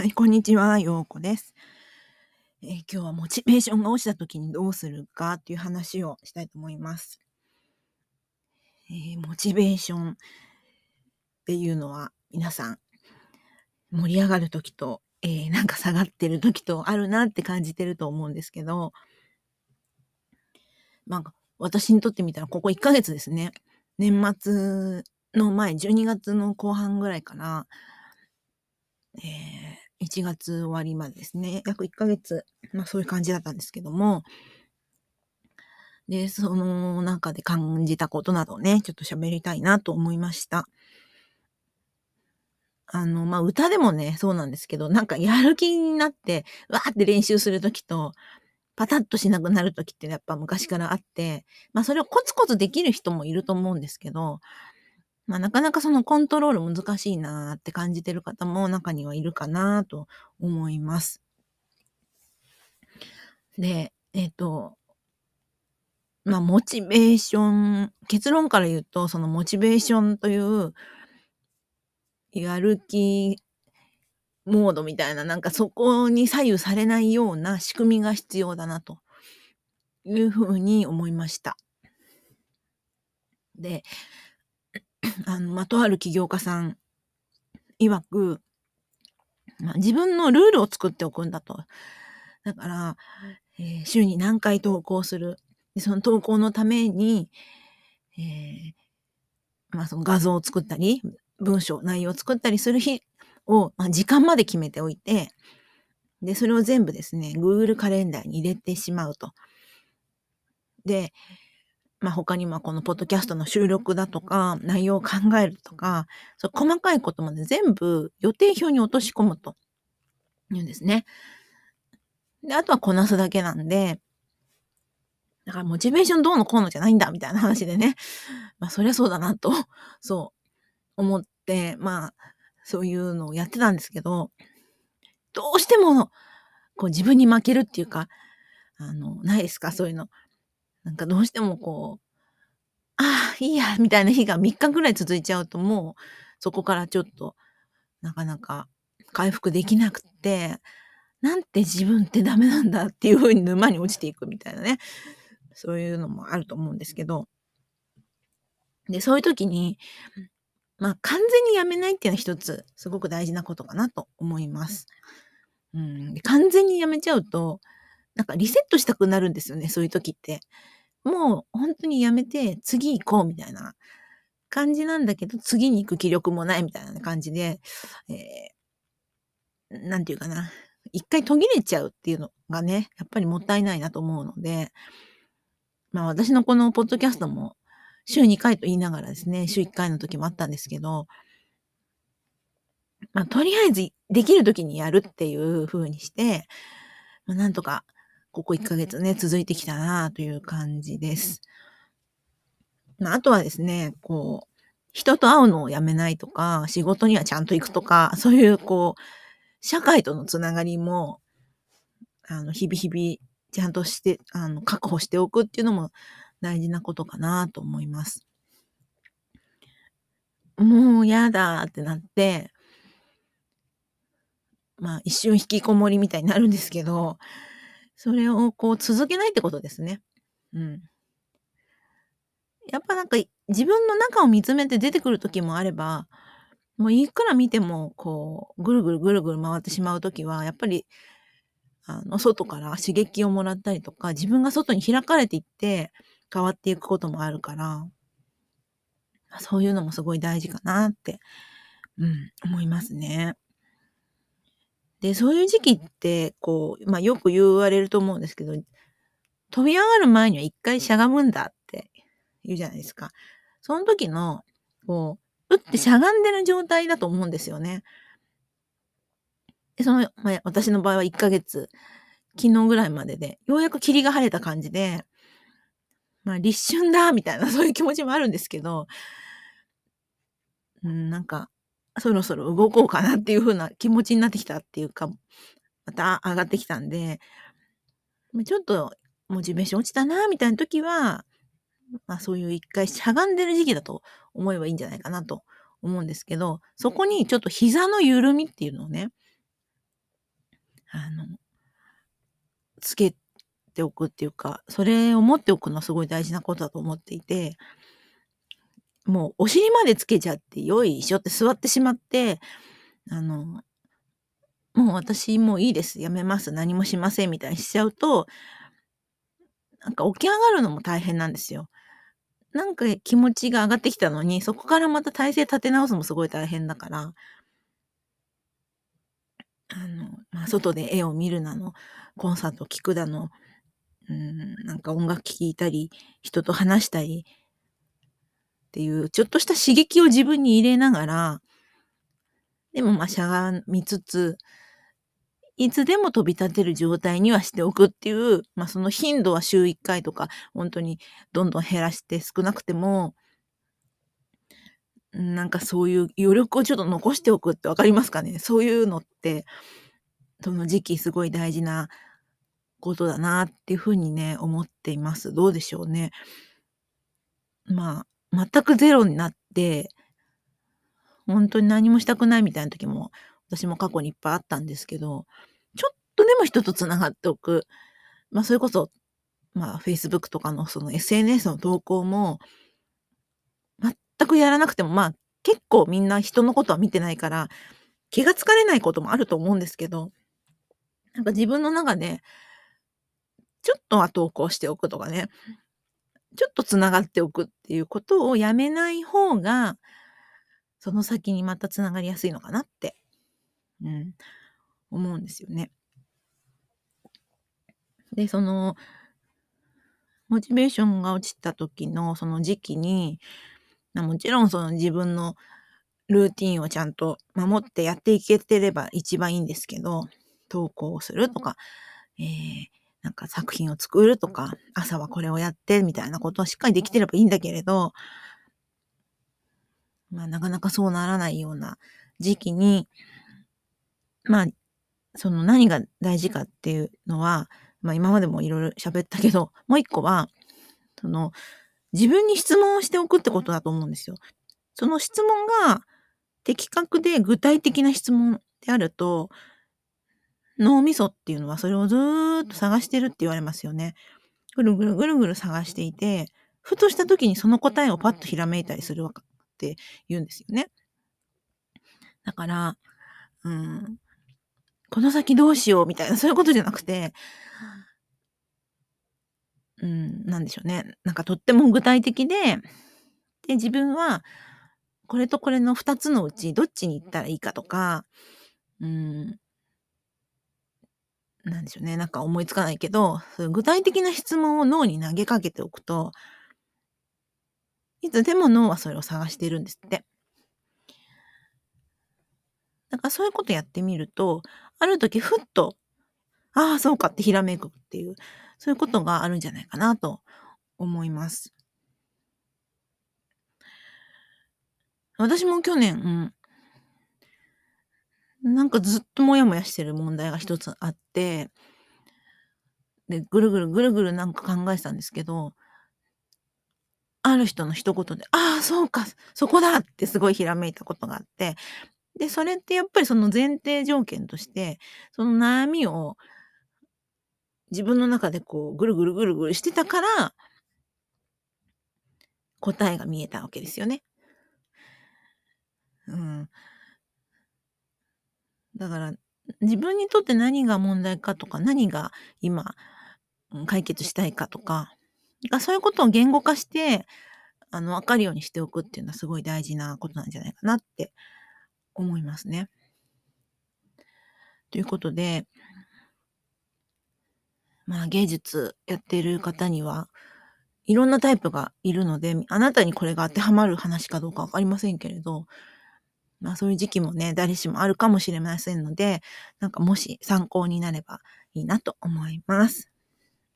はい、こんにちは、ようこです。えー、今日はモチベーションが落ちた時にどうするかっていう話をしたいと思います。えー、モチベーションっていうのは皆さん盛り上がる時と、えー、なんか下がってる時とあるなって感じてると思うんですけど、まあ、私にとってみたらここ1ヶ月ですね。年末の前、12月の後半ぐらいから、えー、1月終わりまでですね、約1ヶ月、まあそういう感じだったんですけども、で、その中で感じたことなどね、ちょっと喋りたいなと思いました。あの、まあ、歌でもね、そうなんですけど、なんかやる気になって、わーって練習するときと、パタッとしなくなるときってやっぱ昔からあって、まあ、それをコツコツできる人もいると思うんですけど、まあ、なかなかそのコントロール難しいなって感じてる方も中にはいるかなと思います。で、えっ、ー、と、まあ、モチベーション、結論から言うと、そのモチベーションという、やる気モードみたいな、なんかそこに左右されないような仕組みが必要だなというふうに思いました。で、あの、まとある起業家さん曰く、まあ、自分のルールを作っておくんだと。だから、えー、週に何回投稿する。でその投稿のために、えー、まあその画像を作ったり、文章、内容を作ったりする日を、まあ、時間まで決めておいて、で、それを全部ですね、Google カレンダーに入れてしまうと。で、まあ、他にもこのポッドキャストの収録だとか、内容を考えるとか、そう細かいことまで全部予定表に落とし込むと言うんですね。で、あとはこなすだけなんで、だからモチベーションどうのこうのじゃないんだ、みたいな話でね。まあ、そりゃそうだなと、そう思って、まあ、そういうのをやってたんですけど、どうしても、こう自分に負けるっていうか、あの、ないですか？そういうの。なんかどうしてもこう、ああ、いいや、みたいな日が3日ぐらい続いちゃうともう、そこからちょっと、なかなか回復できなくて、なんて自分ってダメなんだっていう風に沼に落ちていくみたいなね。そういうのもあると思うんですけど。で、そういう時に、まあ完全にやめないっていうのは一つ、すごく大事なことかなと思います。うん、完全にやめちゃうと、なんかリセットしたくなるんですよね、そういう時って。もう本当にやめて次行こうみたいな感じなんだけど、次に行く気力もないみたいな感じで、えー、なんていうかな。一回途切れちゃうっていうのがね、やっぱりもったいないなと思うので、まあ私のこのポッドキャストも週2回と言いながらですね、週1回の時もあったんですけど、まあとりあえずできる時にやるっていう風にして、まあなんとかここ1ヶ月ね、続いてきたなという感じです。まあ、あとはですね、こう、人と会うのをやめないとか、仕事にはちゃんと行くとか、そういう、こう、社会とのつながりも、あの、日々日々、ちゃんとして、あの、確保しておくっていうのも大事なことかなと思います。もうやだってなって、まあ一瞬引きこもりみたいになるんですけど、それをこう続けないってことですね。うん。やっぱなんか自分の中を見つめて出てくる時もあれば、もういくら見てもこうぐるぐるぐるぐる回ってしまう時は、やっぱりあの外から刺激をもらったりとか、自分が外に開かれていって変わっていくこともあるから、そういうのもすごい大事かなって、うん、思いますね。で、そういう時期って、こう、まあよく言われると思うんですけど、飛び上がる前には一回しゃがむんだって言うじゃないですか。その時の、こう、打ってしゃがんでる状態だと思うんですよね。で、その、まあ、私の場合は1ヶ月、昨日ぐらいまでで、ようやく霧が晴れた感じで、まあ立春だみたいなそういう気持ちもあるんですけど、うん、なんか、そろそろ動こうかなっていう風な気持ちになってきたっていうか、また上がってきたんで、ちょっとモチベーション落ちたな、みたいな時は、まあそういう一回しゃがんでる時期だと思えばいいんじゃないかなと思うんですけど、そこにちょっと膝の緩みっていうのをね、あの、つけておくっていうか、それを持っておくのはすごい大事なことだと思っていて、もうお尻までつけちゃってよいしょって座ってしまって、あの、もう私もういいです。やめます。何もしません。みたいにしちゃうと、なんか起き上がるのも大変なんですよ。なんか気持ちが上がってきたのに、そこからまた体勢立て直すのもすごい大変だから、あの、まあ、外で絵を見るなの、コンサート聴くだの、うん、なんか音楽聴いたり、人と話したりっていう、ちょっとした刺激を自分に入れながら、でもまあしゃがみつつ、いつでも飛び立てる状態にはしておくっていう、まあその頻度は週1回とか、本当にどんどん減らして少なくても、なんかそういう余力をちょっと残しておくってわかりますかね？そういうのって、その時期すごい大事なことだなっていうふうにね、思っています。どうでしょうね。まあ、全くゼロになって、本当に何もしたくないみたいな時も、私も過去にいっぱいあったんですけど、ちょっとでも人と繋がっておく。まあ、それこそ、まあ、Facebook とかのその SNS の投稿も、全くやらなくても、まあ、結構みんな人のことは見てないから、気がつかれないこともあると思うんですけど、なんか自分の中で、ちょっとは投稿しておくとかね、ちょっと繋がっておくっていうことをやめない方が、その先にまた繋がりやすいのかなって、うん、思うんですよね。で、その、モチベーションが落ちた時のその時期に、もちろんその自分のルーティンをちゃんと守ってやっていけてれば一番いいんですけど、投稿するとか、えー、なんか作品を作るとか、朝はこれをやってみたいなことをしっかりできてればいいんだけれど、まあなかなかそうならないような時期に、まあ、その何が大事かっていうのは、まあ今までもいろいろ喋ったけど、もう一個は、その自分に質問をしておくってことだと思うんですよ。その質問が的確で具体的な質問であると、脳みそっていうのはそれをずーっと探してるって言われますよね。ぐるぐるぐるぐる探していて、ふとした時にその答えをパッとひらめいたりするわって言うんですよね。だから、うん、この先どうしようみたいな、そういうことじゃなくて、うん、なんでしょうね。なんかとっても具体的で、で、自分は、これとこれの二つのうちどっちに行ったらいいかとか、うん、なんでしょうね。なんか思いつかないけど、具体的な質問を脳に投げかけておくと、いつでも脳はそれを探してるんですって。だかそういうことやってみると、ある時ふっと、ああ、そうかってひらめくっていう、そういうことがあるんじゃないかなと思います。私も去年、うん、なんかずっともやもやしてる問題が一つあって、で、ぐるぐるぐるぐるなんか考えてたんですけど、ある人の一言で、ああ、そうか、そこだってすごいひらめいたことがあって、で、それってやっぱりその前提条件として、その悩みを自分の中でこう、ぐるぐるぐるぐるしてたから、答えが見えたわけですよね。うん。だから、自分にとって何が問題かとか、何が今、解決したいかとか、そういうことを言語化して、あの、わかるようにしておくっていうのはすごい大事なことなんじゃないかなって思いますね。ということで、まあ芸術やってる方には、いろんなタイプがいるので、あなたにこれが当てはまる話かどうかわかりませんけれど、まあそういう時期もね、誰しもあるかもしれませんので、なんかもし参考になればいいなと思います。